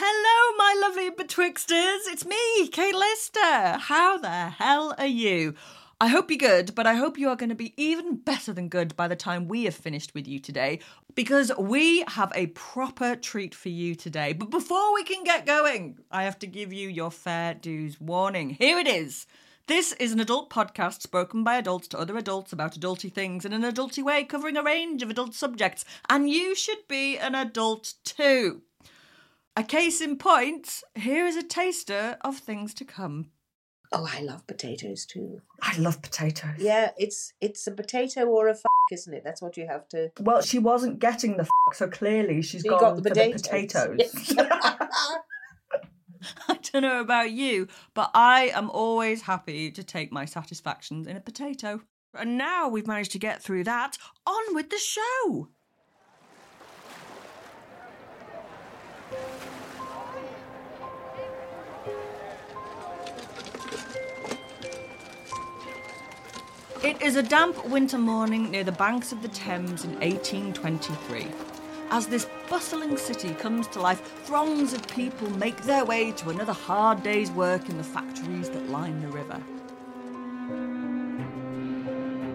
Hello, my lovely betwixters. It's me, Kate Lister. How the hell are you? I hope you're good, but I hope you are going to be even better than good by the time we have finished with you today, because we have a proper treat for you today. But before we can get going, I have to give you your fair dues warning. Here it is. This is an adult podcast spoken by adults to other adults about adulty things in an adulty way, covering a range of adult subjects, and you should be an adult too. A case in point, here is a taster of things to come. Oh, I love potatoes too. I love potatoes. Yeah, it's it's a potato or a a f- isn't it? That's what you have to. Well, she wasn't getting the f- so clearly she's You gone got the for potatoes. the potatoes. I don't know about you, but I am always happy to take my satisfactions in a potato. And now we've managed to get through that, on with the show. It is a damp winter morning near the banks of the Thames in 1823. As this bustling city comes to life, throngs of people make their way to another hard day's work in the factories that line the river.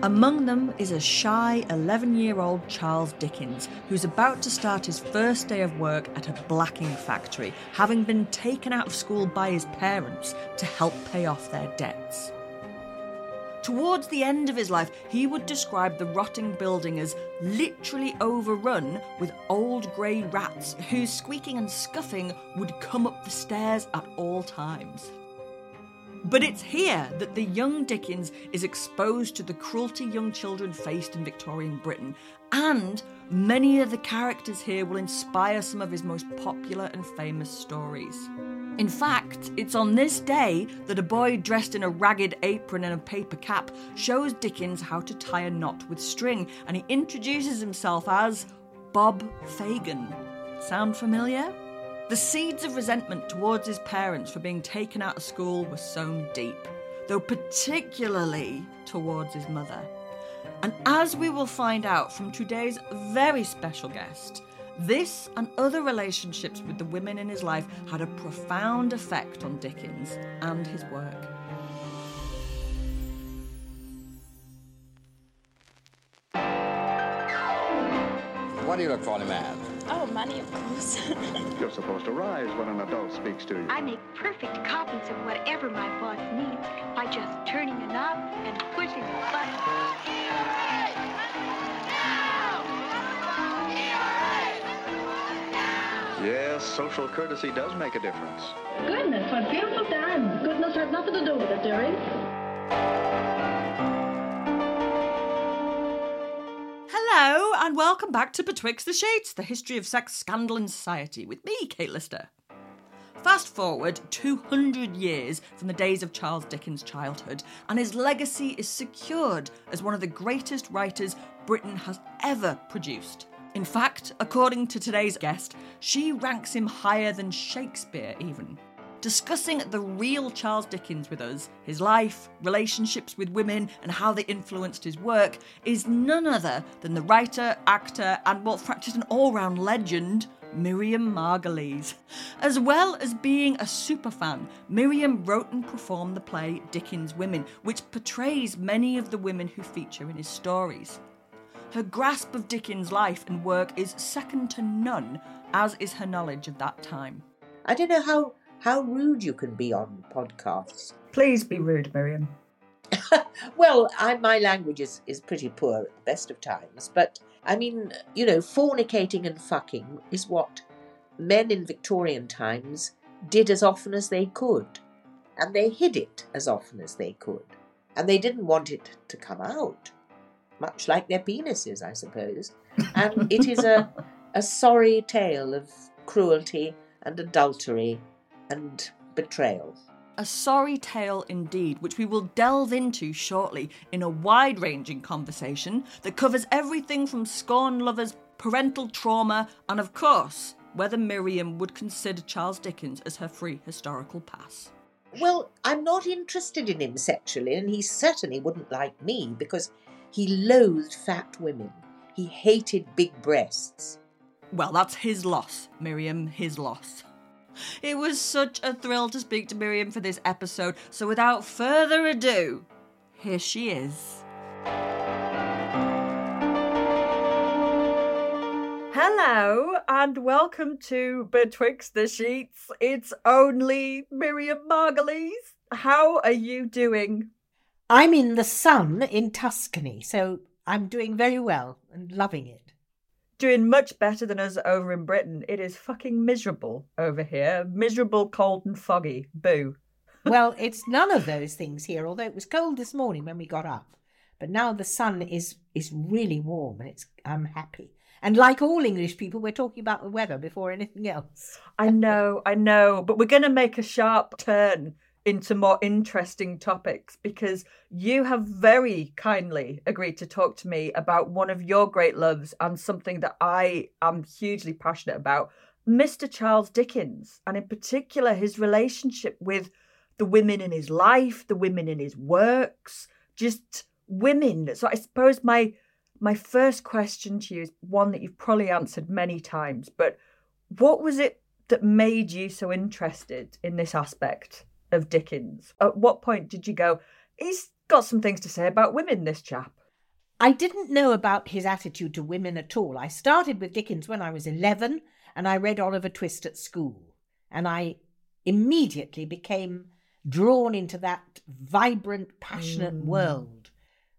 Among them is a shy 11 year old Charles Dickens, who's about to start his first day of work at a blacking factory, having been taken out of school by his parents to help pay off their debts. Towards the end of his life, he would describe the rotting building as literally overrun with old grey rats whose squeaking and scuffing would come up the stairs at all times. But it's here that the young Dickens is exposed to the cruelty young children faced in Victorian Britain, and many of the characters here will inspire some of his most popular and famous stories. In fact, it's on this day that a boy dressed in a ragged apron and a paper cap shows Dickens how to tie a knot with string, and he introduces himself as Bob Fagin. Sound familiar? The seeds of resentment towards his parents for being taken out of school were sown deep, though particularly towards his mother. And as we will find out from today's very special guest, this and other relationships with the women in his life had a profound effect on Dickens and his work. What do you look for in a man? Oh, money, of course. You're supposed to rise when an adult speaks to you. I make perfect copies of whatever my boss needs by just turning a knob and pushing a button. Yes, social courtesy does make a difference. Goodness, what beautiful times. Goodness has nothing to do with it, dearie. Hello, and welcome back to Betwixt the Sheets, the history of sex, scandal, and society, with me, Kate Lister. Fast forward 200 years from the days of Charles Dickens' childhood, and his legacy is secured as one of the greatest writers Britain has ever produced. In fact, according to today's guest, she ranks him higher than Shakespeare, even. Discussing the real Charles Dickens with us, his life, relationships with women, and how they influenced his work, is none other than the writer, actor, and well, just an all round legend, Miriam Margolyes. As well as being a superfan, Miriam wrote and performed the play Dickens Women, which portrays many of the women who feature in his stories. Her grasp of Dickens' life and work is second to none, as is her knowledge of that time. I don't know how, how rude you can be on podcasts. Please be rude, Miriam. Well, I, my language is, is pretty poor at the best of times, but I mean, you know, fornicating and fucking is what men in Victorian times did as often as they could. And they hid it as often as they could. And they didn't want it to come out, much like their penises, I suppose. And it is a, a sorry tale of cruelty and adultery and betrayal. A sorry tale indeed, which we will delve into shortly in a wide ranging conversation that covers everything from scorn lovers, parental trauma, and of course, whether Miriam would consider Charles Dickens as her free historical pass. Well, I'm not interested in him sexually, and he certainly wouldn't like me because he loathed fat women. He hated big breasts. Well, that's his loss, Miriam, his loss. It was such a thrill to speak to Miriam for this episode, so without further ado, here she is. Hello and welcome to Betwixt the Sheets. It's only Miriam Margolyes. How are you doing? I'm in the sun in Tuscany, so I'm doing very well and loving it. Doing much better than us over in Britain. It is fucking miserable over here. Miserable, cold, and foggy. Boo. well, it's none of those things here, although it was cold this morning when we got up. But now the sun is is really warm and it's I'm happy. And like all English people, we're talking about the weather before anything else. I know, I know, but we're going to make a sharp turn into more interesting topics because you have very kindly agreed to talk to me about one of your great loves and something that I am hugely passionate about Mr. Charles Dickens, and in particular his relationship with the women in his life, the women in his works, just women. So I suppose my my first question to you is one that you've probably answered many times, but what was it that made you so interested in this aspect of Dickens? At what point did you go, he's got some things to say about women, this chap? I didn't know about his attitude to women at all. I started with Dickens when I was 11 and I read Oliver Twist at school. And I immediately became drawn into that vibrant, passionate Mm. world,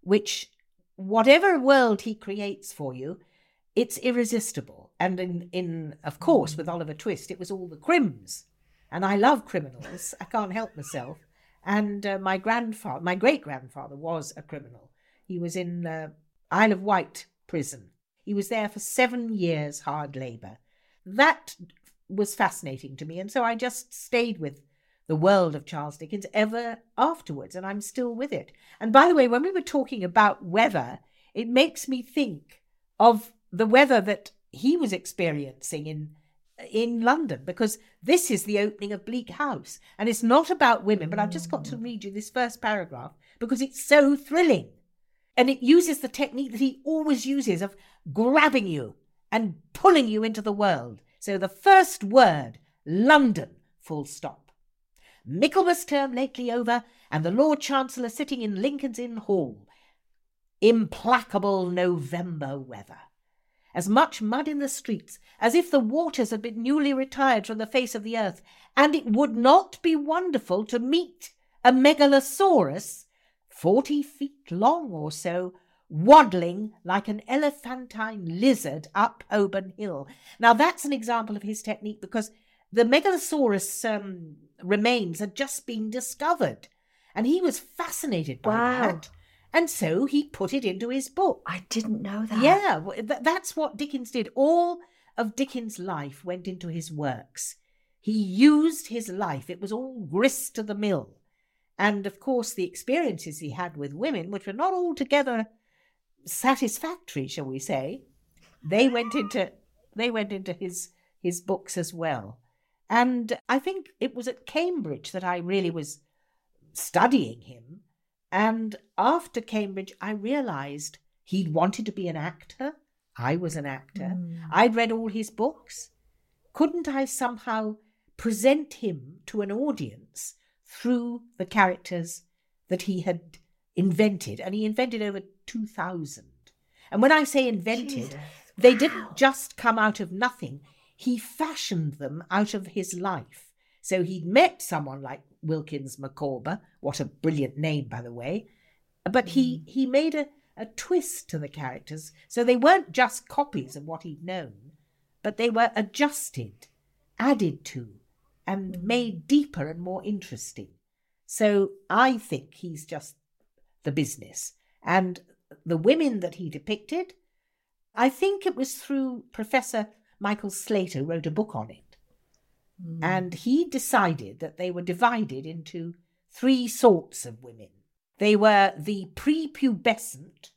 which, whatever world he creates for you, it's irresistible. And in, in of course, with Oliver Twist, it was all the crims. And I love criminals. I can't help myself. And uh, my grandfather, my great grandfather, was a criminal. He was in uh, Isle of Wight prison. He was there for seven years, hard labour. That was fascinating to me. And so I just stayed with the world of Charles Dickens ever afterwards, and I'm still with it. And by the way, when we were talking about weather, it makes me think of the weather that he was experiencing in in London because this is the opening of Bleak House. And it's not about women but I've just got to read you this first paragraph because it's so thrilling. And it uses the technique that he always uses of grabbing you and pulling you into the world. So the first word London full stop. Michaelmas term lately over and the Lord Chancellor sitting in Lincoln's Inn Hall. Implacable November weather as much mud in the streets as if the waters had been newly retired from the face of the earth, and it would not be wonderful to meet a megalosaurus, forty feet long or so, waddling like an elephantine lizard up Holborn Hill. Now that's an example of his technique because the megalosaurus um, remains had just been discovered, and he was fascinated by Wow. that. And so he put it into his book. I didn't know that. Yeah, that's what Dickens did. All of Dickens' life went into his works. He used his life, it was all grist to the mill. And of course, the experiences he had with women, which were not altogether satisfactory, shall we say, they went into they went into his his books as well. And I think it was at Cambridge that I really was studying him. And after Cambridge, I realized he'd wanted to be an actor. I was an actor. Hmm. I'd read all his books. Couldn't I somehow present him to an audience through the characters that he had invented? And he invented over 2,000. And when I say invented, they didn't just come out of nothing. He fashioned them out of his life. So he'd met someone like Wilkins Micawber, what a brilliant name, by the way, but he, mm. he made a, a twist to the characters. So they weren't just copies of what he'd known, but they were adjusted, added to, and mm. made deeper and more interesting. So I think he's just the business. And the women that he depicted, I think it was through Professor Michael Slater who wrote a book on it. And he decided that they were divided into three sorts of women. They were the prepubescent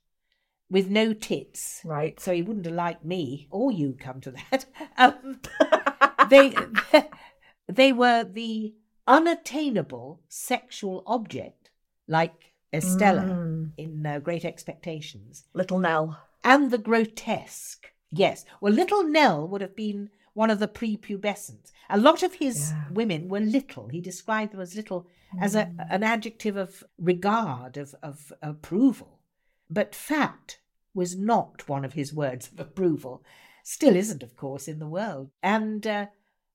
with no tits. Right. So he wouldn't have liked me or you come to that. Um, they they were the unattainable sexual object, like Estella Mm. in uh, Great Expectations, Little Nell. and the grotesque. Yes, well, little Nell would have been one of the prepubescent. A lot of his Yeah. women were little. He described them as little as a, an adjective of regard, of, of approval. But fat was not one of his words of approval. Still isn't, of course, in the world. And uh,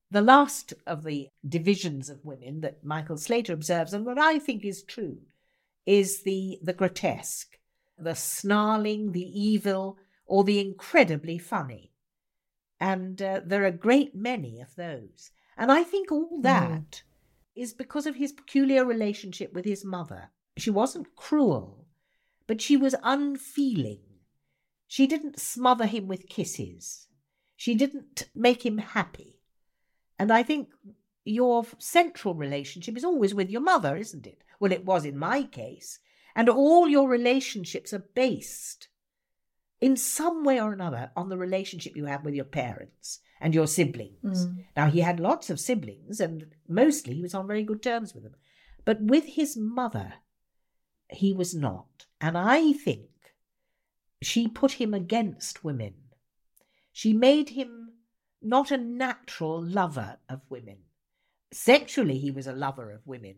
the last of the divisions of women that Michael Slater observes, and what I think is true, is the, the grotesque, the snarling, the evil, or the incredibly funny. And uh, there are a great many of those. And I think all that is because of his peculiar relationship with his mother. She wasn't cruel, but she was unfeeling. She didn't smother him with kisses. She didn't make him happy. And I think your central relationship is always with your mother, isn't it? Well, it was in my case. And all your relationships are based in some way or another on the relationship you have with your parents and your siblings. Mm. Now, he had lots of siblings, and mostly he was on very good terms with them. But with his mother, he was not. And I think she put him against women. She made him not a natural lover of women. Sexually, he was a lover of women,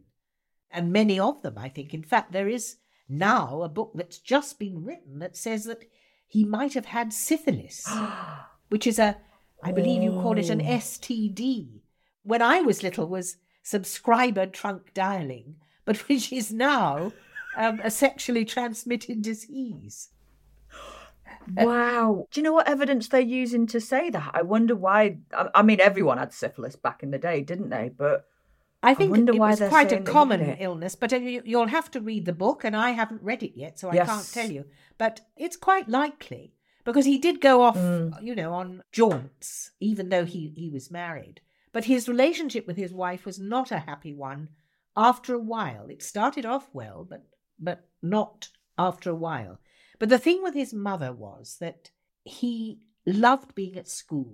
and many of them, I think. In fact, there is now a book that's just been written that says that he might have had syphilis, which is a, I believe you call it an Oh. STD. When I was little, was subscriber trunk dialing, but which is now um, a sexually transmitted disease. Wow. Do you know what evidence they're using to say that? I wonder why. I, I mean, everyone had syphilis back in the day, didn't they? But I think wonder it why was quite a saying that he common illness, but you- you'll have to read the book, and I haven't read it yet, so I can't tell you. But it's quite likely because he did go off, Mm. you know, on jaunts, even though he, he was married. But his relationship with his wife was not a happy one. After a while, it started off well, but but not after a while. But the thing with his mother was that he loved being at school.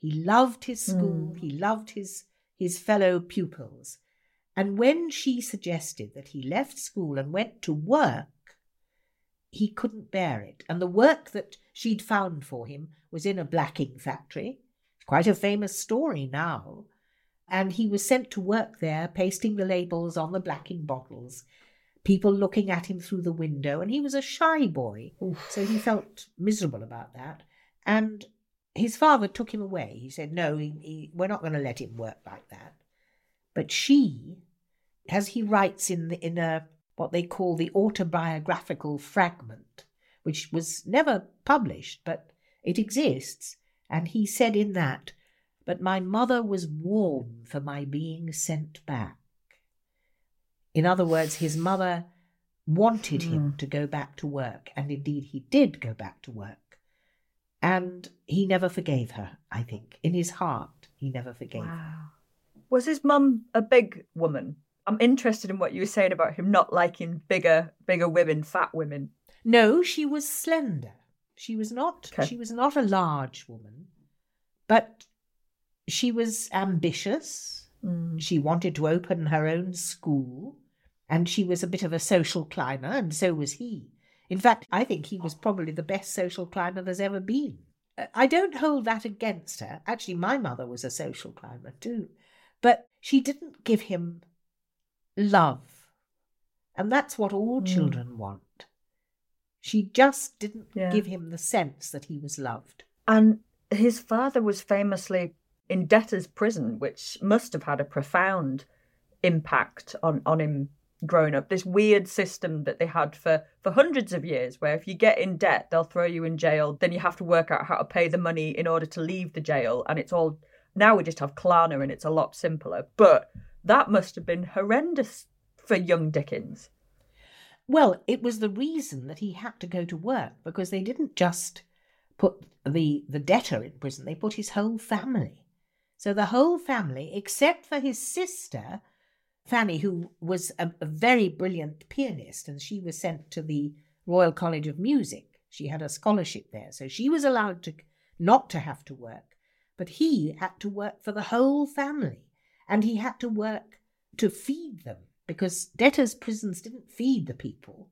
He loved his school. Mm. He loved his his fellow pupils. And when she suggested that he left school and went to work, he couldn't bear it. And the work that she'd found for him was in a blacking factory. It's quite a famous story now. And he was sent to work there, pasting the labels on the blacking bottles, people looking at him through the window. And he was a shy boy, so he felt miserable about that. And his father took him away. He said, No, he, he, we're not going to let him work like that. But she, as he writes in the, in a what they call the autobiographical fragment, which was never published, but it exists, and he said in that, "But my mother was warm for my being sent back." In other words, his mother wanted him hmm. to go back to work, and indeed he did go back to work. And he never forgave her, I think. In his heart, he never forgave her. Was his mum a big woman? I'm interested in what you were saying about him not liking bigger, bigger women, fat women. No, she was slender. She was not Okay. she was not a large woman, but she was ambitious. Mm. She wanted to open her own school, and she was a bit of a social climber, and so was he. In fact, I think he was probably the best social climber there's ever been. Uh, I don't hold that against her. Actually, my mother was a social climber too. But she didn't give him love. And that's what all Mm. children want. She just didn't Yeah. give him the sense that he was loved. And his father was famously in debtor's prison, which must have had a profound impact on, on him growing up. This weird system that they had for, for hundreds of years, where if you get in debt, they'll throw you in jail. Then you have to work out how to pay the money in order to leave the jail. And it's all now we just have Klarna and it's a lot simpler. But that must have been horrendous for young Dickens. Well, it was the reason that he had to go to work because they didn't just put the the debtor in prison; they put his whole family. So the whole family, except for his sister Fanny, who was a, a very brilliant pianist, and she was sent to the Royal College of Music. She had a scholarship there, so she was allowed to not to have to work. But he had to work for the whole family, and he had to work to feed them because debtors' prisons didn't feed the people.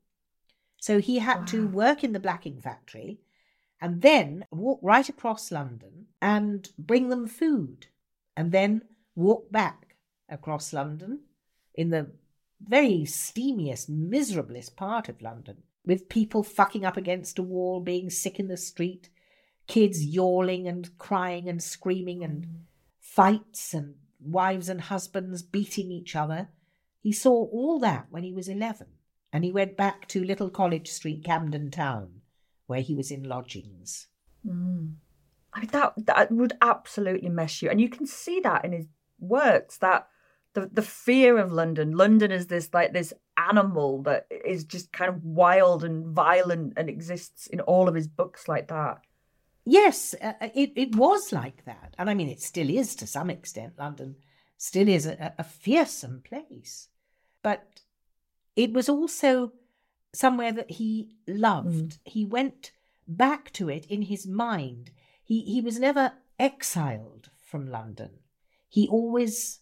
So he had to work in the blacking factory and then walk right across London and bring them food, and then walk back across London in the very steamiest, miserablest part of London, with people fucking up against a wall, being sick in the street, kids yawling and crying and screaming, and fights and wives and husbands beating each other. He saw all that when he was 11, and he went back to Little College Street, Camden Town, where he was in lodgings. Mm. I mean, that that would absolutely mess you, and you can see that in his works. That the the fear of London. London is this like this animal that is just kind of wild and violent, and exists in all of his books like that. Yes, uh, it, it was like that. And I mean, it still is to some extent. London still is a, a fearsome place. But it was also somewhere that he loved. He went back to it in his mind. He, he was never exiled from London. He always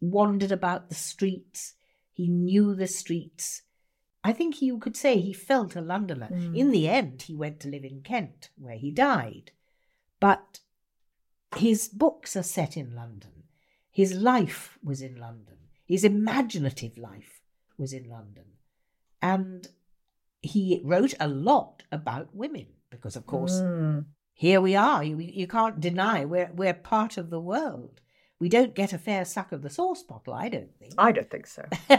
wandered about the streets. He knew the streets. I think you could say he felt a Londoner. Mm. In the end, he went to live in Kent, where he died. But his books are set in London. His life was in London. His imaginative life was in London. And he wrote a lot about women because, of course, Mm. here we are. You, you can't deny we're, we're part of the world. We don't get a fair suck of the sauce bottle, I don't think. I don't think so.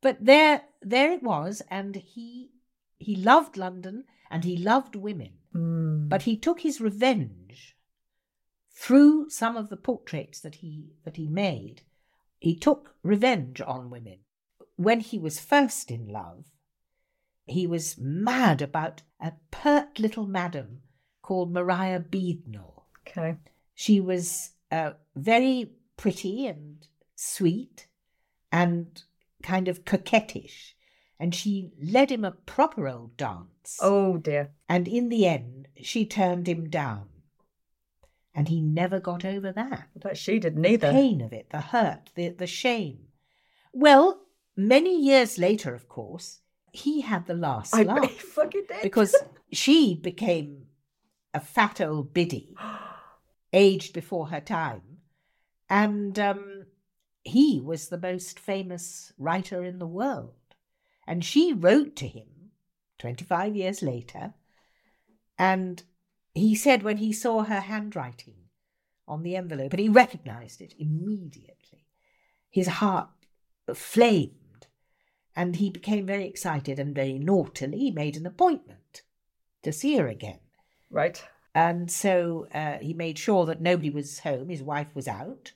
but there there it was and he he loved london and he loved women Mm. but he took his revenge through some of the portraits that he that he made he took revenge on women when he was first in love he was mad about a pert little madam called maria beadnell Okay. She was uh, very pretty and sweet and kind of coquettish, and she led him a proper old dance. Oh dear. And in the end, she turned him down. And he never got over that. But she didn't either. The pain of it, the hurt, the, the shame. Well, many years later, of course, he had the last I laugh fucking did. because she became a fat old biddy, aged before her time, and um, he was the most famous writer in the world. And she wrote to him 25 years later, and he said when he saw her handwriting on the envelope, and he recognized it immediately, his heart flamed, and he became very excited and very naughtily made an appointment to see her again. Right. And so uh, he made sure that nobody was home, his wife was out.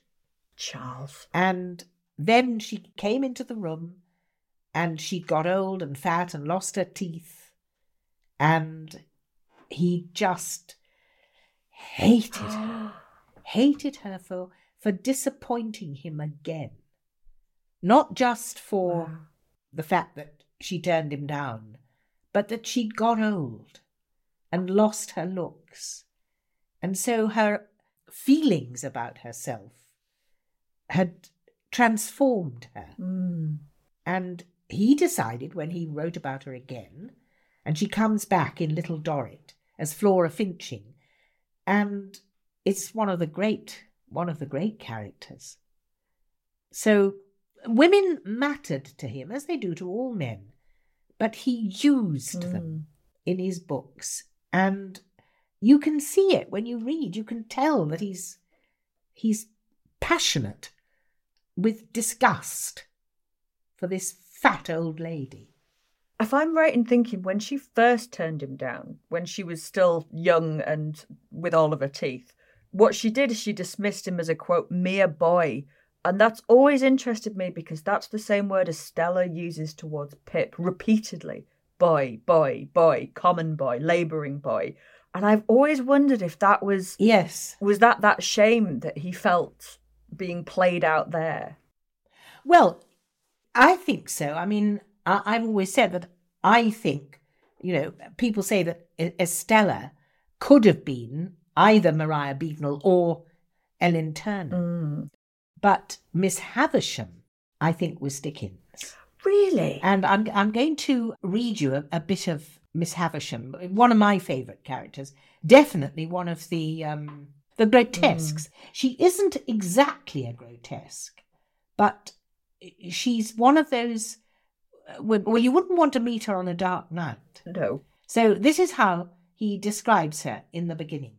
Charles. And then she came into the room and she'd got old and fat and lost her teeth. And he just hated her, hated her for, for disappointing him again. Not just for the fact that she turned him down, but that she'd got old and lost her looks. And so her feelings about herself had transformed her. Mm. And he decided when he wrote about her again, and she comes back in Little Dorrit as Flora Finching, and it's one of the great one of the great characters. So women mattered to him as they do to all men, but he used them in his books. And you can see it when you read. You can tell that he's he's passionate with disgust for this fat old lady. If I'm right in thinking, when she first turned him down, when she was still young and with all of her teeth, what she did is she dismissed him as a quote, mere boy. And that's always interested me because that's the same word Estella uses towards Pip repeatedly boy, boy, boy, common boy, labouring boy. And I've always wondered if that was yes was that that shame that he felt being played out there. Well, I think so. I mean, I, have always said that I think, you know, people say that Estella could have been either Maria Beadnell or Ellen Ternan. Mm. But Miss Havisham, I think, was Dickens. Really? And I'm, I'm going to read you a, a bit of Miss Havisham, one of my favourite characters. Definitely one of the um, the grotesques. Mm. She isn't exactly a grotesque, but she's one of those. Uh, well, you wouldn't want to meet her on a dark night. No. So this is how he describes her in the beginning.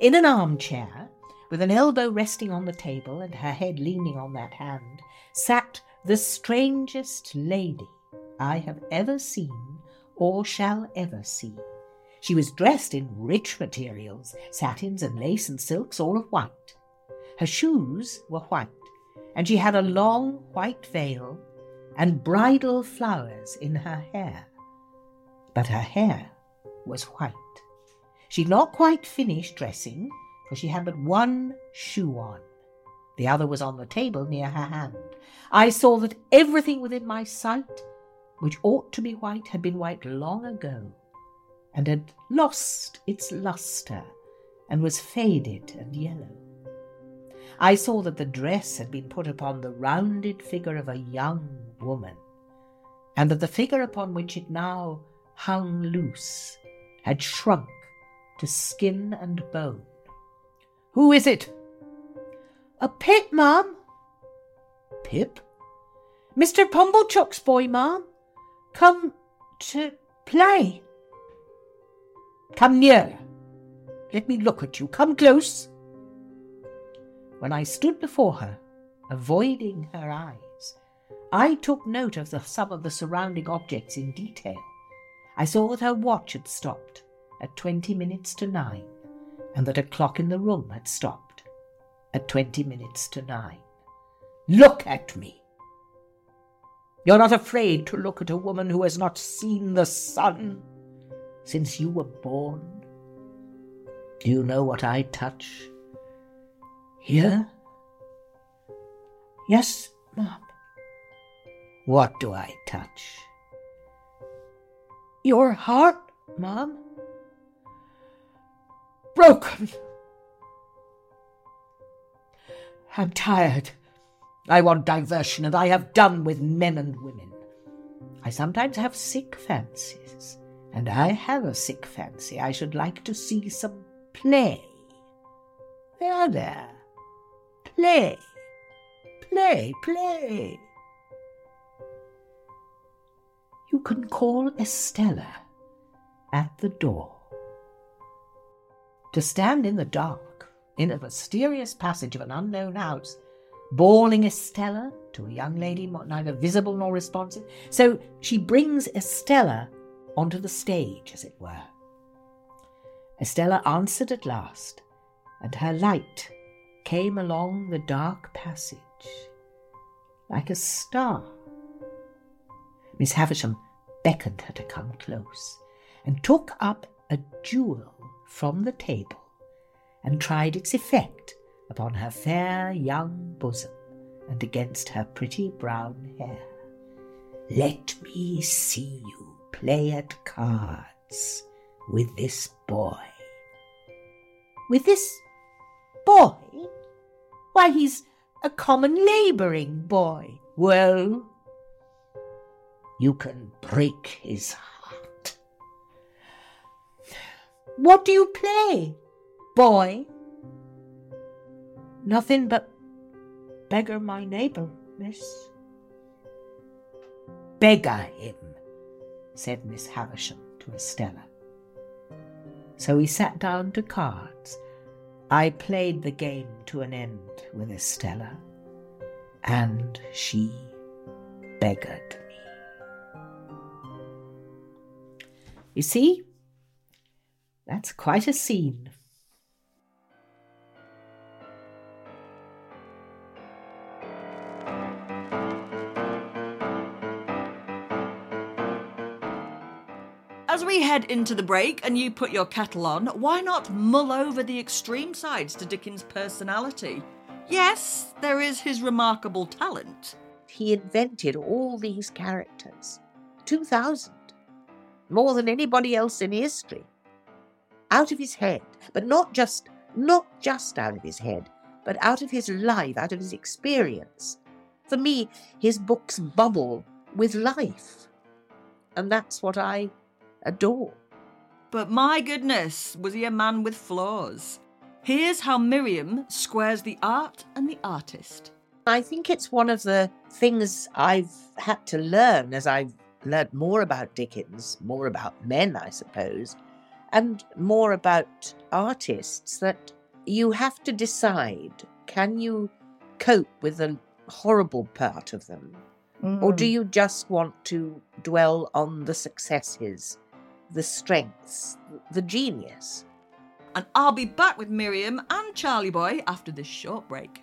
In an armchair, with an elbow resting on the table and her head leaning on that hand, sat the strangest lady I have ever seen or shall ever see. She was dressed in rich materials, satins and lace and silks, all of white. Her shoes were white, and she had a long white veil and bridal flowers in her hair. But her hair was white. She'd not quite finished dressing, for she had but one shoe on. The other was on the table near her hand. I saw that everything within my sight, which ought to be white, had been white long ago, and had lost its lustre, and was faded and yellow. I saw that the dress had been put upon the rounded figure of a young woman, and that the figure upon which it now hung loose had shrunk to skin and bone. Who is it? A Pip, ma'am. Pip? Mr. Pumblechook's boy, ma'am. Come to play. Come near. Let me look at you. Come close. When I stood before her, avoiding her eyes, I took note of the, some of the surrounding objects in detail. I saw that her watch had stopped at twenty minutes to nine, and that a clock in the room had stopped at twenty minutes to nine. Look at me! You're not afraid to look at a woman who has not seen the sun since you were born? Do you know what I touch? Here? Yes, ma'am. What do I touch? Your heart, ma'am. Broken. I'm tired. I want diversion, and I have done with men and women. I sometimes have sick fancies, and I have a sick fancy. I should like to see some play. There, there. Play, play, play. You can call Estella at the door. To stand in the dark, in a mysterious passage of an unknown house, bawling Estella to a young lady neither visible nor responsive. So she brings Estella onto the stage, as it were. Estella answered at last, and her light came along the dark passage like a star. Miss Havisham beckoned her to come close and took up a jewel from the table and tried its effect upon her fair young bosom and against her pretty brown hair. Let me see you play at cards with this boy. With this boy? Why, he's a common labouring boy. Well, you can break his heart. What do you play, boy? Nothing but beggar my neighbour, miss. beggar him, said Miss Havisham to Estella. So we sat down to cards. I played the game to an end with Estella, and she beggared me. You see, that's quite a scene. As we head into the break and you put your kettle on, why not mull over the extreme sides to Dickens' personality? Yes, there is his remarkable talent. He invented all these characters. 2,000. More than anybody else in history. Out of his head. But not just not just out of his head, but out of his life, out of his experience. For me, his books bubble with life. And that's what I adore. But my goodness, was he a man with flaws? Here's how Miriam squares the art and the artist. I think it's one of the things I've had to learn as I've learned more about Dickens, more about men, I suppose, and more about artists that you have to decide can you cope with the horrible part of them? Mm. Or do you just want to dwell on the successes the strengths, the genius. And I'll be back with Miriam and Charlie Boy after this short break.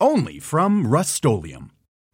Only from Rust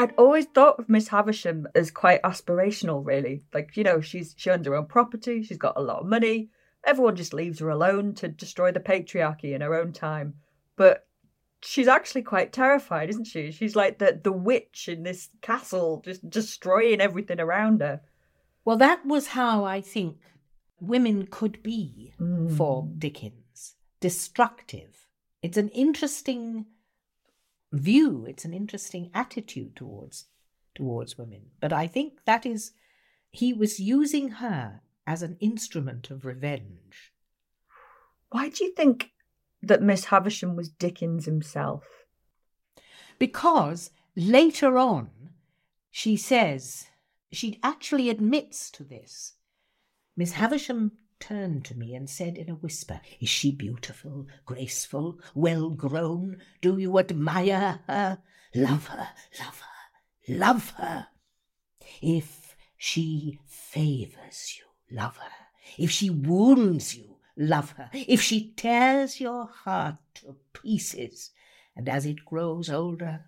I'd always thought of Miss Havisham as quite aspirational, really. Like, you know, she's she owns her own property, she's got a lot of money. Everyone just leaves her alone to destroy the patriarchy in her own time. But she's actually quite terrified, isn't she? She's like the the witch in this castle, just destroying everything around her. Well, that was how I think women could be mm. for Dickens. Destructive. It's an interesting view. It's an interesting attitude towards towards women. But I think that is he was using her as an instrument of revenge. Why do you think that Miss Havisham was Dickens himself? Because later on she says she actually admits to this. Miss Havisham turned to me and said in a whisper, Is she beautiful, graceful, well grown? Do you admire her? Love her, love her, love her. If she favours you, love her. If she wounds you, love her. If she tears your heart to pieces, and as it grows older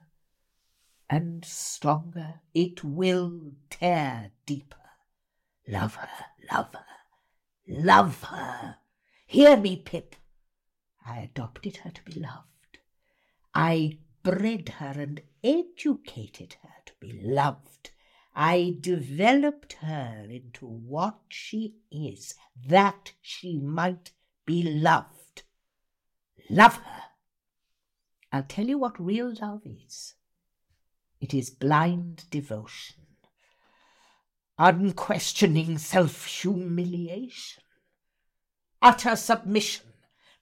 and stronger, it will tear deeper. Love her, love her love her. Hear me, Pip. I adopted her to be loved. I bred her and educated her to be loved. I developed her into what she is, that she might be loved. Love her. I'll tell you what real love is. It is blind devotion, unquestioning self humiliation, utter submission,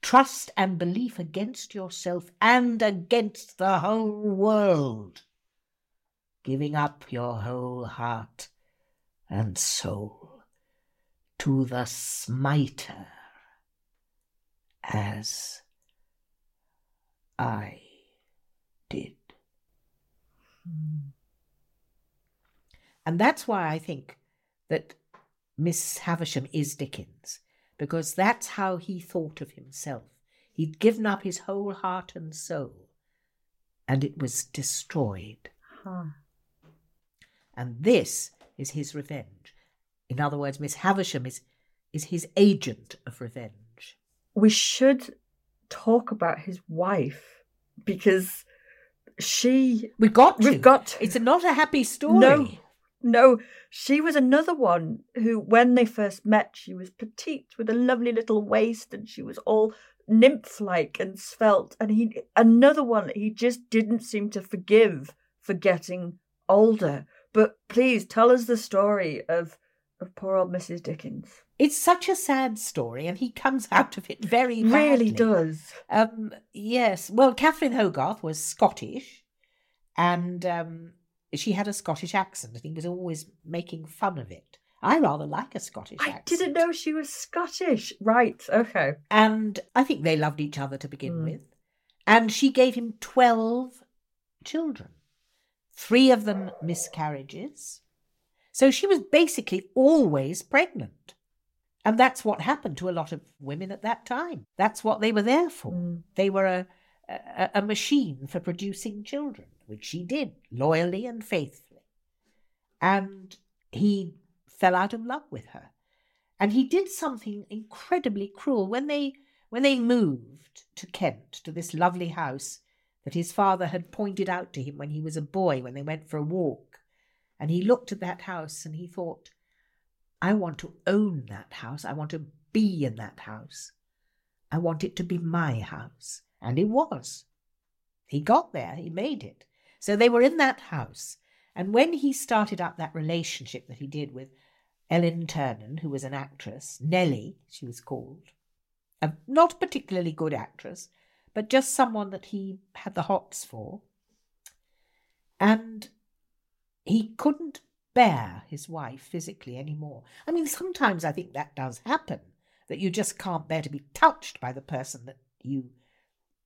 trust and belief against yourself and against the whole world, giving up your whole heart and soul to the smiter as I did. Hmm. And that's why I think that Miss Havisham is Dickens, because that's how he thought of himself. He'd given up his whole heart and soul, and it was destroyed. Huh. And this is his revenge. In other words, Miss Havisham is, is his agent of revenge. We should talk about his wife because she. We've got to. We've got to. It's not a happy story. No, no, she was another one who, when they first met, she was petite with a lovely little waist and she was all nymph like and svelte. And he, another one that he just didn't seem to forgive for getting older. But please tell us the story of, of poor old Mrs. Dickens. It's such a sad story, and he comes out of it very badly. Really does. Um, yes. Well, Catherine Hogarth was Scottish, and um, she had a Scottish accent, and he was always making fun of it. I rather like a Scottish accent. I accent. didn't know she was Scottish. Right, okay. And I think they loved each other to begin mm. with. And she gave him 12 children, three of them miscarriages. So she was basically always pregnant. And that's what happened to a lot of women at that time. That's what they were there for. Mm. They were a, a, a machine for producing children, which she did loyally and faithfully. And he fell out of love with her. And he did something incredibly cruel when they when they moved to Kent to this lovely house that his father had pointed out to him when he was a boy when they went for a walk. And he looked at that house and he thought, I want to own that house. I want to be in that house. I want it to be my house. And it was. He got there, he made it. So they were in that house. And when he started up that relationship that he did with Ellen Ternan, who was an actress, Nellie, she was called, a not particularly good actress, but just someone that he had the hots for. And he couldn't bear his wife physically anymore. I mean, sometimes I think that does happen, that you just can't bear to be touched by the person that you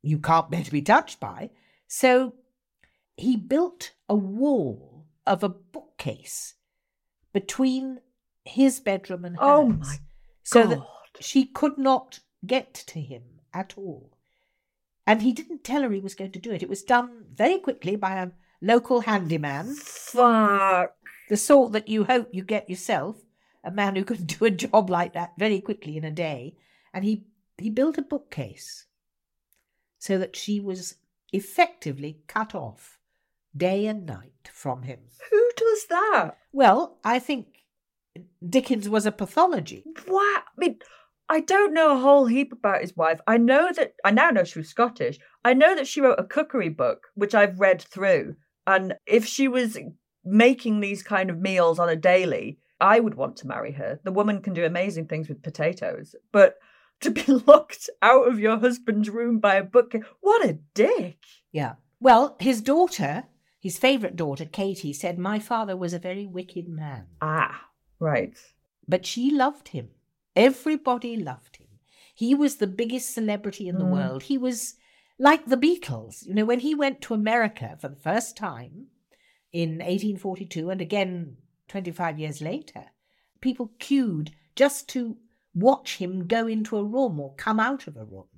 you can't bear to be touched by. So he built a wall of a bookcase between his bedroom and oh hers. Oh my so that she could not get to him at all. And he didn't tell her he was going to do it. It was done very quickly by a local handyman. Fuck. The sort that you hope you get yourself, a man who can do a job like that very quickly in a day. And he, he built a bookcase so that she was effectively cut off day and night from him. Who does that? Well, I think Dickens was a pathology. What? I mean, I don't know a whole heap about his wife. I know that I now know she was Scottish. I know that she wrote a cookery book, which I've read through. And if she was making these kind of meals on a daily, I would want to marry her. The woman can do amazing things with potatoes. But to be locked out of your husband's room by a book, what a dick. Yeah. Well, his daughter, his favourite daughter, Katie, said, My father was a very wicked man. Ah, right. But she loved him. Everybody loved him. He was the biggest celebrity in the Mm. world. He was like the Beatles. You know, when he went to America for the first time in 1842 and again 25 years later, people queued just to watch him go into a room or come out of a room.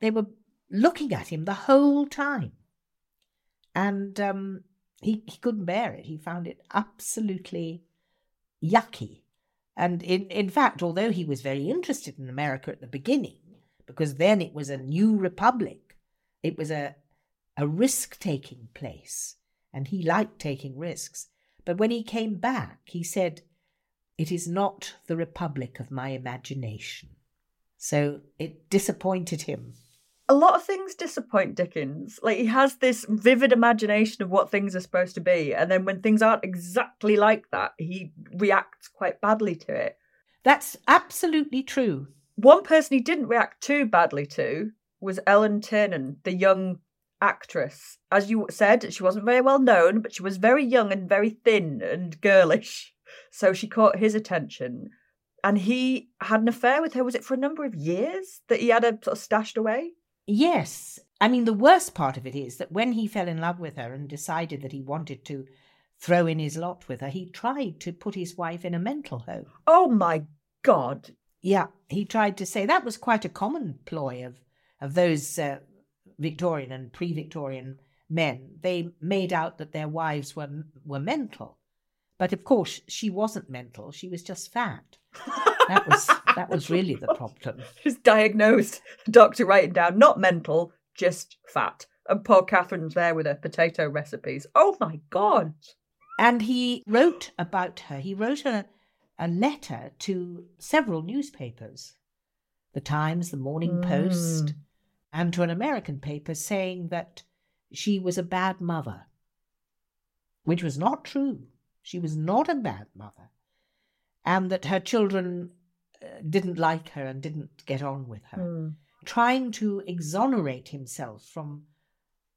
They were looking at him the whole time. And um, he, he couldn't bear it. He found it absolutely yucky And in, in fact, although he was very interested in America at the beginning, because then it was a new republic, it was a, a risk taking place, and he liked taking risks. But when he came back, he said, It is not the republic of my imagination. So it disappointed him. A lot of things disappoint Dickens. Like he has this vivid imagination of what things are supposed to be, and then when things aren't exactly like that, he reacts quite badly to it. That's absolutely true. One person he didn't react too badly to was Ellen Ternan, the young actress. As you said, she wasn't very well known, but she was very young and very thin and girlish. So she caught his attention. And he had an affair with her. Was it for a number of years that he had her sort of stashed away? Yes. I mean, the worst part of it is that when he fell in love with her and decided that he wanted to throw in his lot with her, he tried to put his wife in a mental home. Oh my God. Yeah, he tried to say that was quite a common ploy of, of those uh, Victorian and pre Victorian men. They made out that their wives were, were mental. But of course, she wasn't mental, she was just fat. that was that was really the problem. Just diagnosed, doctor writing down, not mental, just fat. And poor Catherine's there with her potato recipes. Oh my God. And he wrote about her. He wrote a, a letter to several newspapers the Times, the Morning Mm. Post, and to an American paper saying that she was a bad mother, which was not true. She was not a bad mother, and that her children uh, didn't like her and didn't get on with her, Mm. trying to exonerate himself from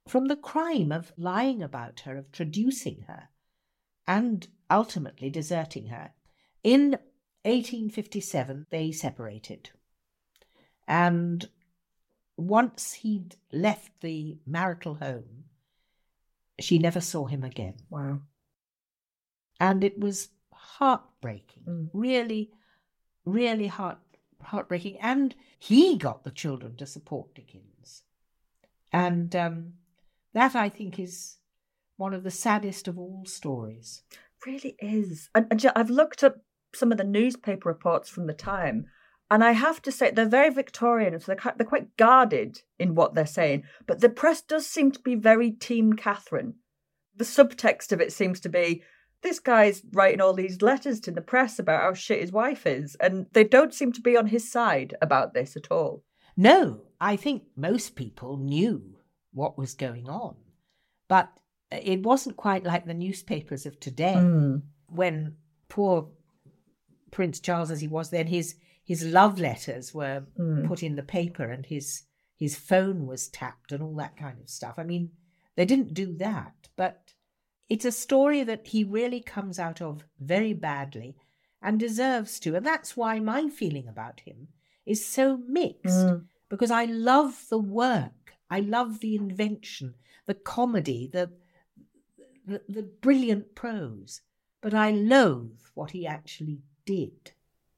from the crime of lying about her, of traducing her, and ultimately deserting her. In 1857, they separated. And once he'd left the marital home, she never saw him again. Wow. And it was heartbreaking, Mm. really, really heart heartbreaking. And he got the children to support Dickens. And um, that, I think, is one of the saddest of all stories. really is. And, and I've looked up some of the newspaper reports from the time, and I have to say they're very Victorian, so they're quite, they're quite guarded in what they're saying. But the press does seem to be very Team Catherine. The subtext of it seems to be this guy's writing all these letters to the press about how shit his wife is, and they don't seem to be on his side about this at all. No, I think most people knew what was going on, but it wasn't quite like the newspapers of today Mm. when poor Prince Charles, as he was then, his his love letters were Mm. put in the paper and his his phone was tapped and all that kind of stuff. I mean, they didn't do that, but it's a story that he really comes out of very badly and deserves to. And that's why my feeling about him is so mixed Mm. because I love the work, I love the invention, the comedy, the, the, the brilliant prose, but I loathe what he actually did.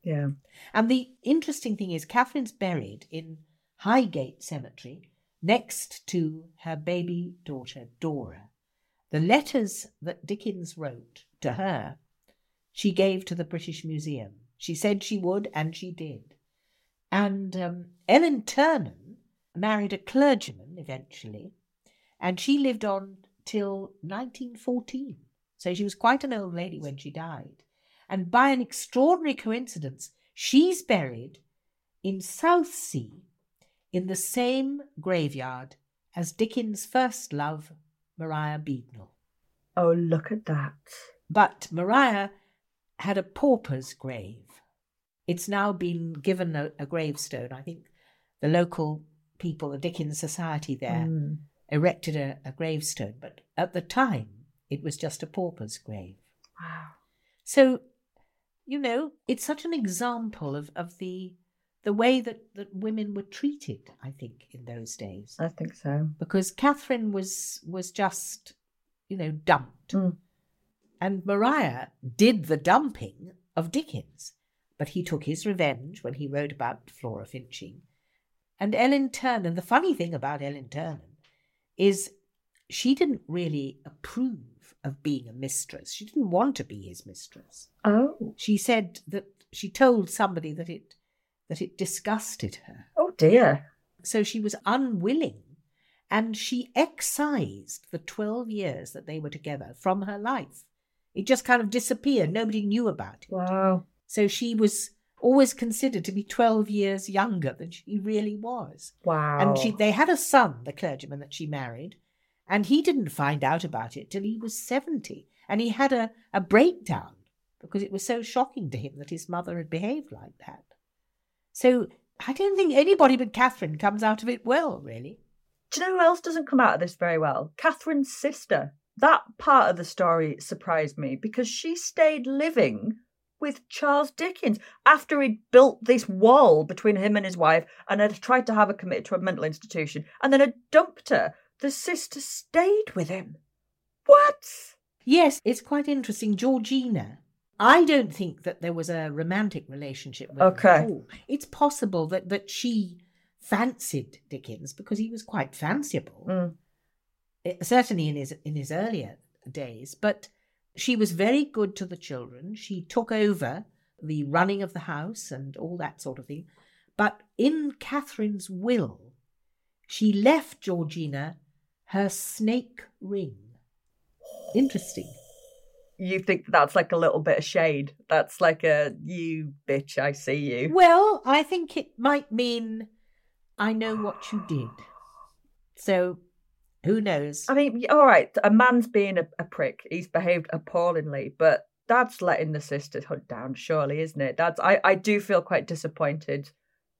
Yeah. And the interesting thing is, Catherine's buried in Highgate Cemetery next to her baby daughter, Dora. The letters that Dickens wrote to her, she gave to the British Museum. She said she would, and she did. And um, Ellen Ternan married a clergyman eventually, and she lived on till 1914. So she was quite an old lady when she died. And by an extraordinary coincidence, she's buried in Southsea in the same graveyard as Dickens' first love, Maria Beadnell. Oh, look at that. But Maria had a pauper's grave. It's now been given a, a gravestone. I think the local people, the Dickens Society there, Mm. erected a, a gravestone. But at the time, it was just a pauper's grave. Wow. So, you know, it's such an example of, of the the way that, that women were treated, I think, in those days. I think so. Because Catherine was was just, you know, dumped. Mm. And Maria did the dumping of Dickens. But he took his revenge when he wrote about Flora Finching. And Ellen Ternan, the funny thing about Ellen Ternan is she didn't really approve of being a mistress. She didn't want to be his mistress. Oh. She said that she told somebody that it that it disgusted her. Oh dear. So she was unwilling and she excised the 12 years that they were together from her life. It just kind of disappeared. Nobody knew about it. Wow. So she was always considered to be 12 years younger than she really was. Wow. And she, they had a son, the clergyman that she married, and he didn't find out about it till he was 70. And he had a, a breakdown because it was so shocking to him that his mother had behaved like that. So I don't think anybody but Catherine comes out of it well, really. Do you know who else doesn't come out of this very well? Catherine's sister. That part of the story surprised me because she stayed living with Charles Dickens after he'd built this wall between him and his wife and had tried to have her committed to a mental institution and then had dumped her. The sister stayed with him. What? Yes, it's quite interesting. Georgina, I don't think that there was a romantic relationship with Okay. her at all. It's possible that, that she fancied Dickens because he was quite fanciable. Mm. Eh, certainly in his in his earlier days, but she was very good to the children. She took over the running of the house and all that sort of thing. But in Catherine's will, she left Georgina her snake ring. Interesting. You think that's like a little bit of shade? That's like a you bitch, I see you. Well, I think it might mean I know what you did. So, who knows? I mean, all right, a man's being a, a prick. He's behaved appallingly, but that's letting the sisters hunt down, surely, isn't it? That's I, I do feel quite disappointed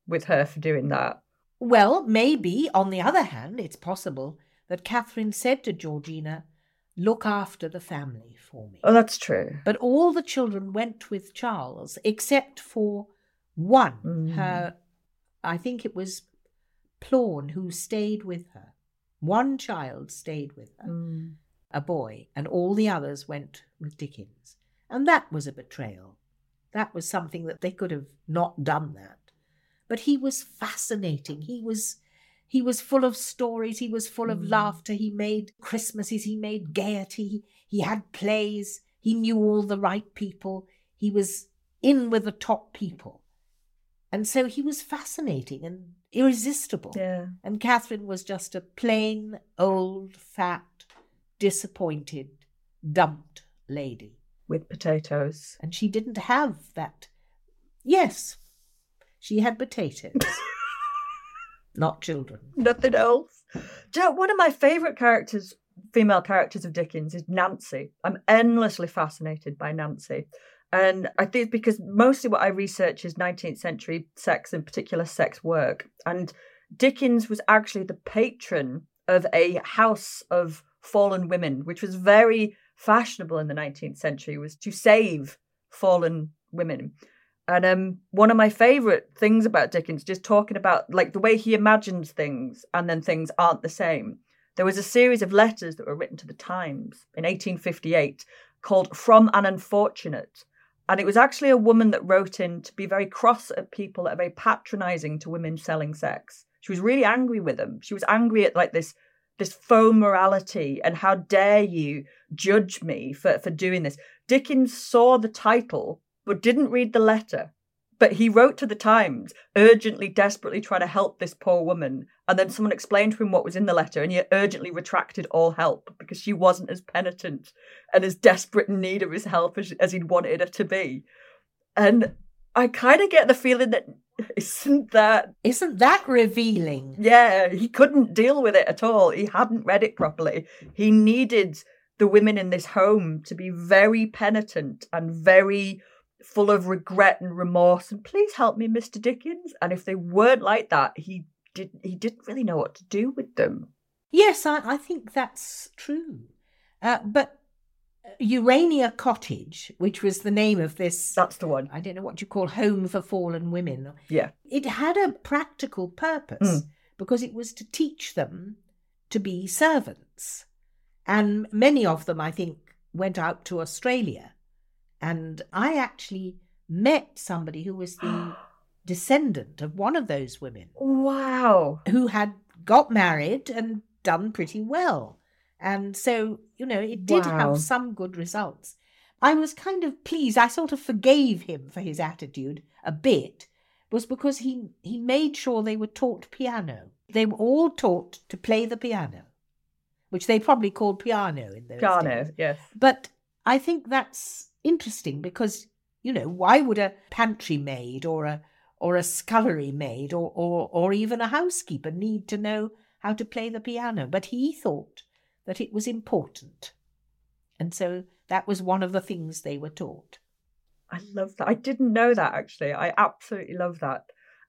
with her for doing that. Well, maybe, on the other hand, it's possible that Catherine said to Georgina, Look after the family for me. Oh, that's true. But all the children went with Charles, except for one, Mm. her, I think it was Plorn, who stayed with her. One child stayed with her, Mm. a boy, and all the others went with Dickens. And that was a betrayal. That was something that they could have not done that. But he was fascinating. He was he was full of stories, he was full of Mm. laughter, he made Christmases, he made gaiety, he had plays, he knew all the right people, he was in with the top people. And so he was fascinating and irresistible. Yeah. And Catherine was just a plain, old, fat, disappointed, dumped lady. With potatoes. And she didn't have that. Yes, she had potatoes, not children. Nothing else. You one of my favourite characters, female characters of Dickens, is Nancy. I'm endlessly fascinated by Nancy. And I think because mostly what I research is 19th century sex, in particular sex work. And Dickens was actually the patron of a house of fallen women, which was very fashionable in the 19th century, was to save fallen women. And um, one of my favourite things about Dickens, just talking about like the way he imagines things and then things aren't the same. There was a series of letters that were written to the Times in 1858 called From an Unfortunate. And it was actually a woman that wrote in to be very cross at people that are very patronising to women selling sex. She was really angry with them. She was angry at like this this faux morality and how dare you judge me for, for doing this. Dickens saw the title but didn't read the letter. But he wrote to the Times, urgently, desperately trying to help this poor woman. And then someone explained to him what was in the letter, and he urgently retracted all help because she wasn't as penitent and as desperate in need of his help as, as he'd wanted her to be. And I kind of get the feeling that isn't that Isn't that revealing? yeah, he couldn't deal with it at all. He hadn't read it properly. He needed the women in this home to be very penitent and very full of regret and remorse and please help me Mr. Dickens and if they weren't like that he did he didn't really know what to do with them. Yes, I, I think that's true. Uh, but Urania Cottage, which was the name of this, That's the one. I don't know what you call home for fallen women, Yeah. it had a practical purpose because it was to teach them to be servants. And many of them, I think, went out to Australia. And I actually met somebody who was the descendant of one of those women Wow. who had got married and done pretty well. And so, you know, it did Wow. have some good results. I was kind of pleased. I sort of forgave him for his attitude a bit, was because he he made sure they were taught piano. They were all taught to play the piano, which they probably called piano in those Piano, days. yes. But I think that's interesting because you know why would a pantry maid or a or a scullery maid or or or even a housekeeper need to know how to play the piano? But he thought that it was important, and so that was one of the things they were taught. I love that. I didn't know that actually. I absolutely love that.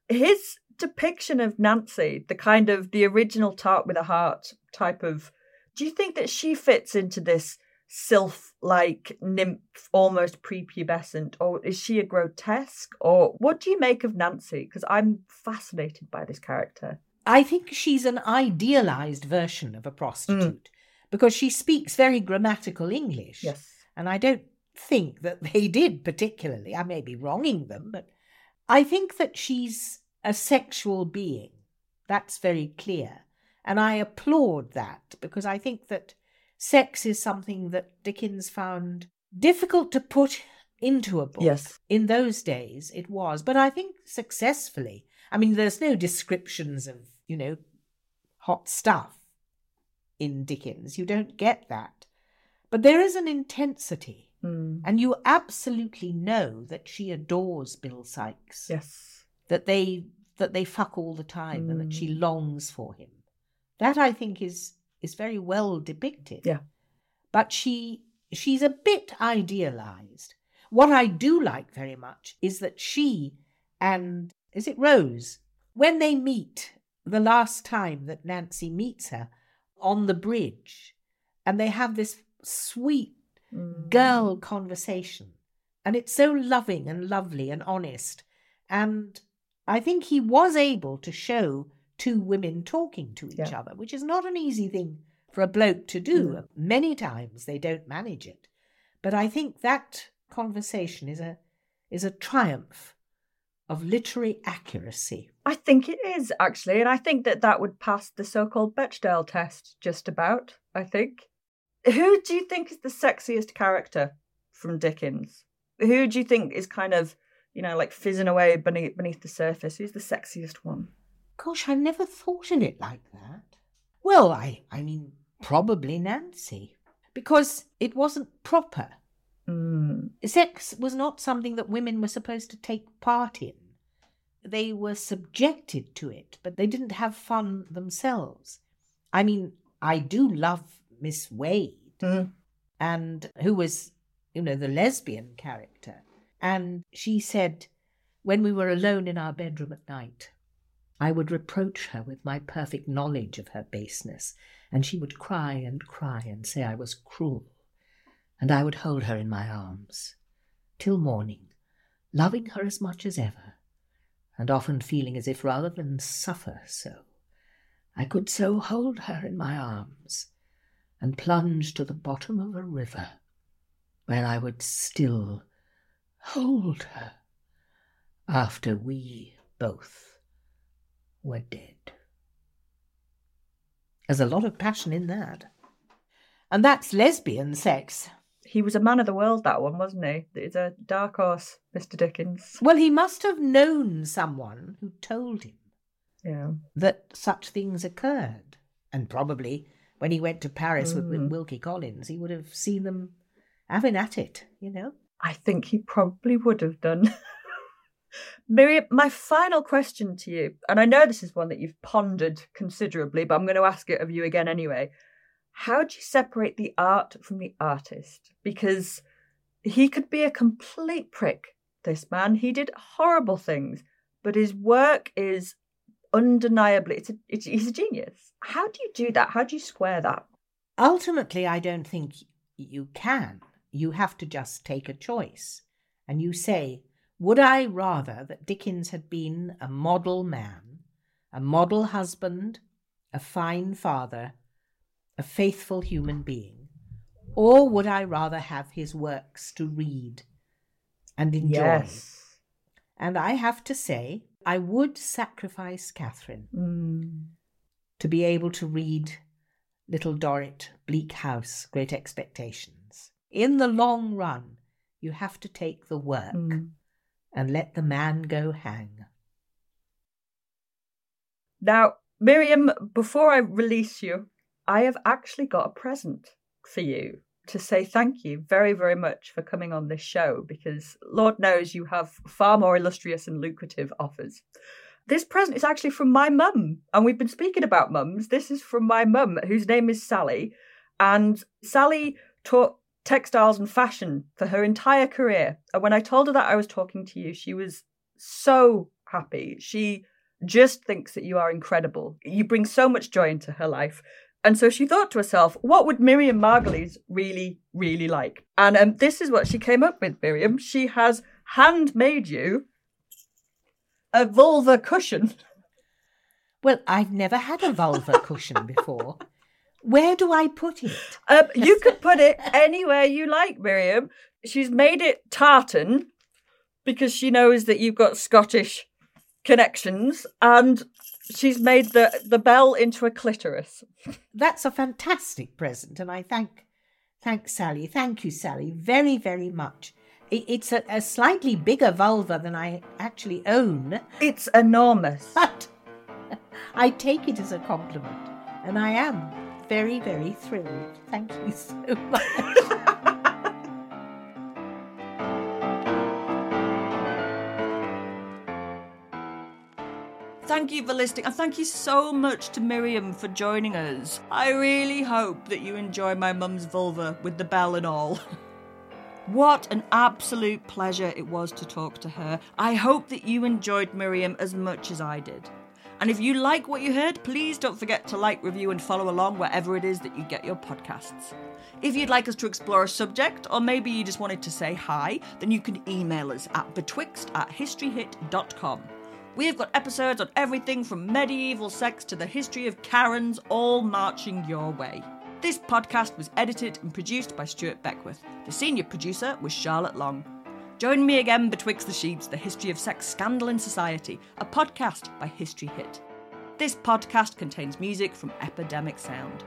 His depiction of Nancy, the kind of the original tart with a heart type of, do you think that she fits into this sylph like nymph, almost prepubescent, or is she a grotesque? Or what do you make of Nancy? Because I'm fascinated by this character. I think she's an idealized version of a prostitute mm. because she speaks very grammatical English. Yes. And I don't think that they did particularly. I may be wronging them, but I think that she's a sexual being. That's very clear. And I applaud that because I think that sex is something that Dickens found difficult to put into a book. Yes. In those days it was, but I think successfully. I mean, there's no descriptions of, you know, hot stuff in Dickens. You don't get that. But there is an intensity. Mm. And you absolutely know that she adores Bill Sikes. Yes. That they that they fuck all the time and that she Mm. longs for him. That I think is is very well depicted. Yeah. But she she's a bit idealized. What I do like very much is that she and is it Rose when they meet the last time that Nancy meets her on the bridge and they have this sweet Mm. girl conversation. And it's so loving and lovely and honest. And I think he was able to show two women talking to each Yeah. other, which is not an easy thing for a bloke to do. Many times they don't manage it. But I think that conversation is a is a triumph of literary accuracy. I think it is actually, and I think that that would pass the so-called Bechdel test just about. I think. Who do you think is the sexiest character from Dickens? Who do you think is kind of, you know, like fizzing away beneath beneath the surface? Who's the sexiest one? Gosh, I never thought of it like that. Well, I I mean probably Nancy. Because it wasn't proper. Mm. Sex was not something that women were supposed to take part in. They were subjected to it, but they didn't have fun themselves. I mean, I do love Miss Wade, Mm. and who was, you know, the lesbian character. And she said, when we were alone in our bedroom at night, I would reproach her with my perfect knowledge of her baseness, and she would cry and cry and say I was cruel. And I would hold her in my arms till morning, loving her as much as ever, and often feeling as if rather than suffer so, I could so hold her in my arms and plunge to the bottom of a river, where I would still hold her after we both were dead. There's a lot of passion in that. And that's lesbian sex. He was a man of the world, that one, wasn't he? It's a dark horse, Mr. Dickens. Well, he must have known someone who told him Yeah. that such things occurred. And probably when he went to Paris with, Mm. with Wilkie Collins, he would have seen them having at it, you know? I think he probably would have done. Miriam, my final question to you, and I know this is one that you've pondered considerably, but I'm going to ask it of you again anyway. How do you separate the art from the artist? Because he could be a complete prick, this man. He did horrible things, but his work is undeniably, it's a, it's, he's a genius. How do you do that? How do you square that? Ultimately, I don't think you can. You have to just take a choice. And you say, would I rather that Dickens had been a model man, a model husband, a fine father, a faithful human being? Or would I rather have his works to read and enjoy? Yes. And I have to say, I would sacrifice Catherine Mm. to be able to read Little Dorrit, Bleak House, Great Expectations. In the long run, You have to take the work Mm. And let the man go hang. Now, Miriam, before I release you, I have actually got a present for you to say thank you very, very much for coming on this show because Lord knows you have far more illustrious and lucrative offers. This present is actually from my mum, and we've been speaking about mums. This is from my mum, whose name is Sally, and Sally taught textiles and fashion for her entire career. And when I told her that I was talking to you, she was so happy. She just thinks that you are incredible. You bring so much joy into her life. And so she thought to herself, what would Miriam Margolyes really, really like? And um, this is what she came up with, Miriam. She has handmade you a vulva cushion. Well, I've never had a vulva cushion before. Where do I put it? Um, you could put it anywhere you like, Miriam. She's made it tartan because she knows that you've got Scottish connections, and she's made the, the bell into a clitoris. That's a fantastic present, and I thank thank Sally. Thank you, Sally, very, very much. I- It's a, a slightly bigger vulva than I actually own, It's enormous. but I take it as a compliment, and I am very, very thrilled. Thank you so much. Thank you for listening, and thank you so much to Miriam for joining us. I really hope that you enjoy my mum's vulva with the bell and all. What an absolute pleasure it was to talk to her. I hope that you enjoyed Miriam as much as I did. And if you like what you heard, please don't forget to like, review, and follow along wherever it is that you get your podcasts. If you'd like us to explore a subject, or maybe you just wanted to say hi, then you can email us at betwixt at historyhit.com. We have got episodes on everything from medieval sex to the history of Karens, all marching your way. This podcast was edited and produced by Stuart Beckwith. The senior producer was Charlotte Long. Join me again betwixt the sheets, the history of sex scandal in society, a podcast by History Hit. This podcast contains music from Epidemic Sound.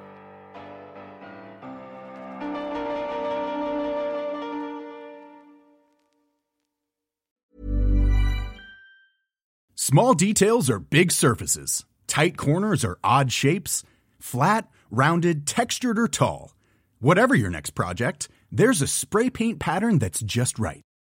Small details are big surfaces. Tight corners are odd shapes. Flat, rounded, textured, or tall. Whatever your next project, there's a spray paint pattern that's just right.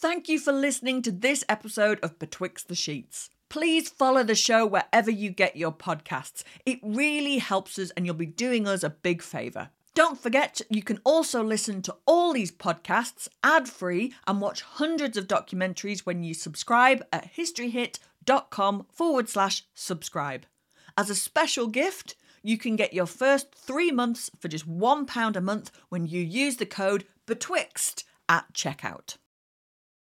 Thank you for listening to this episode of Betwixt the Sheets. Please follow the show wherever you get your podcasts. It really helps us and you'll be doing us a big favour. Don't forget, you can also listen to all these podcasts ad free and watch hundreds of documentaries when you subscribe at historyhit.com forward slash subscribe. As a special gift, you can get your first three months for just £1 a month when you use the code BETWIXT at checkout.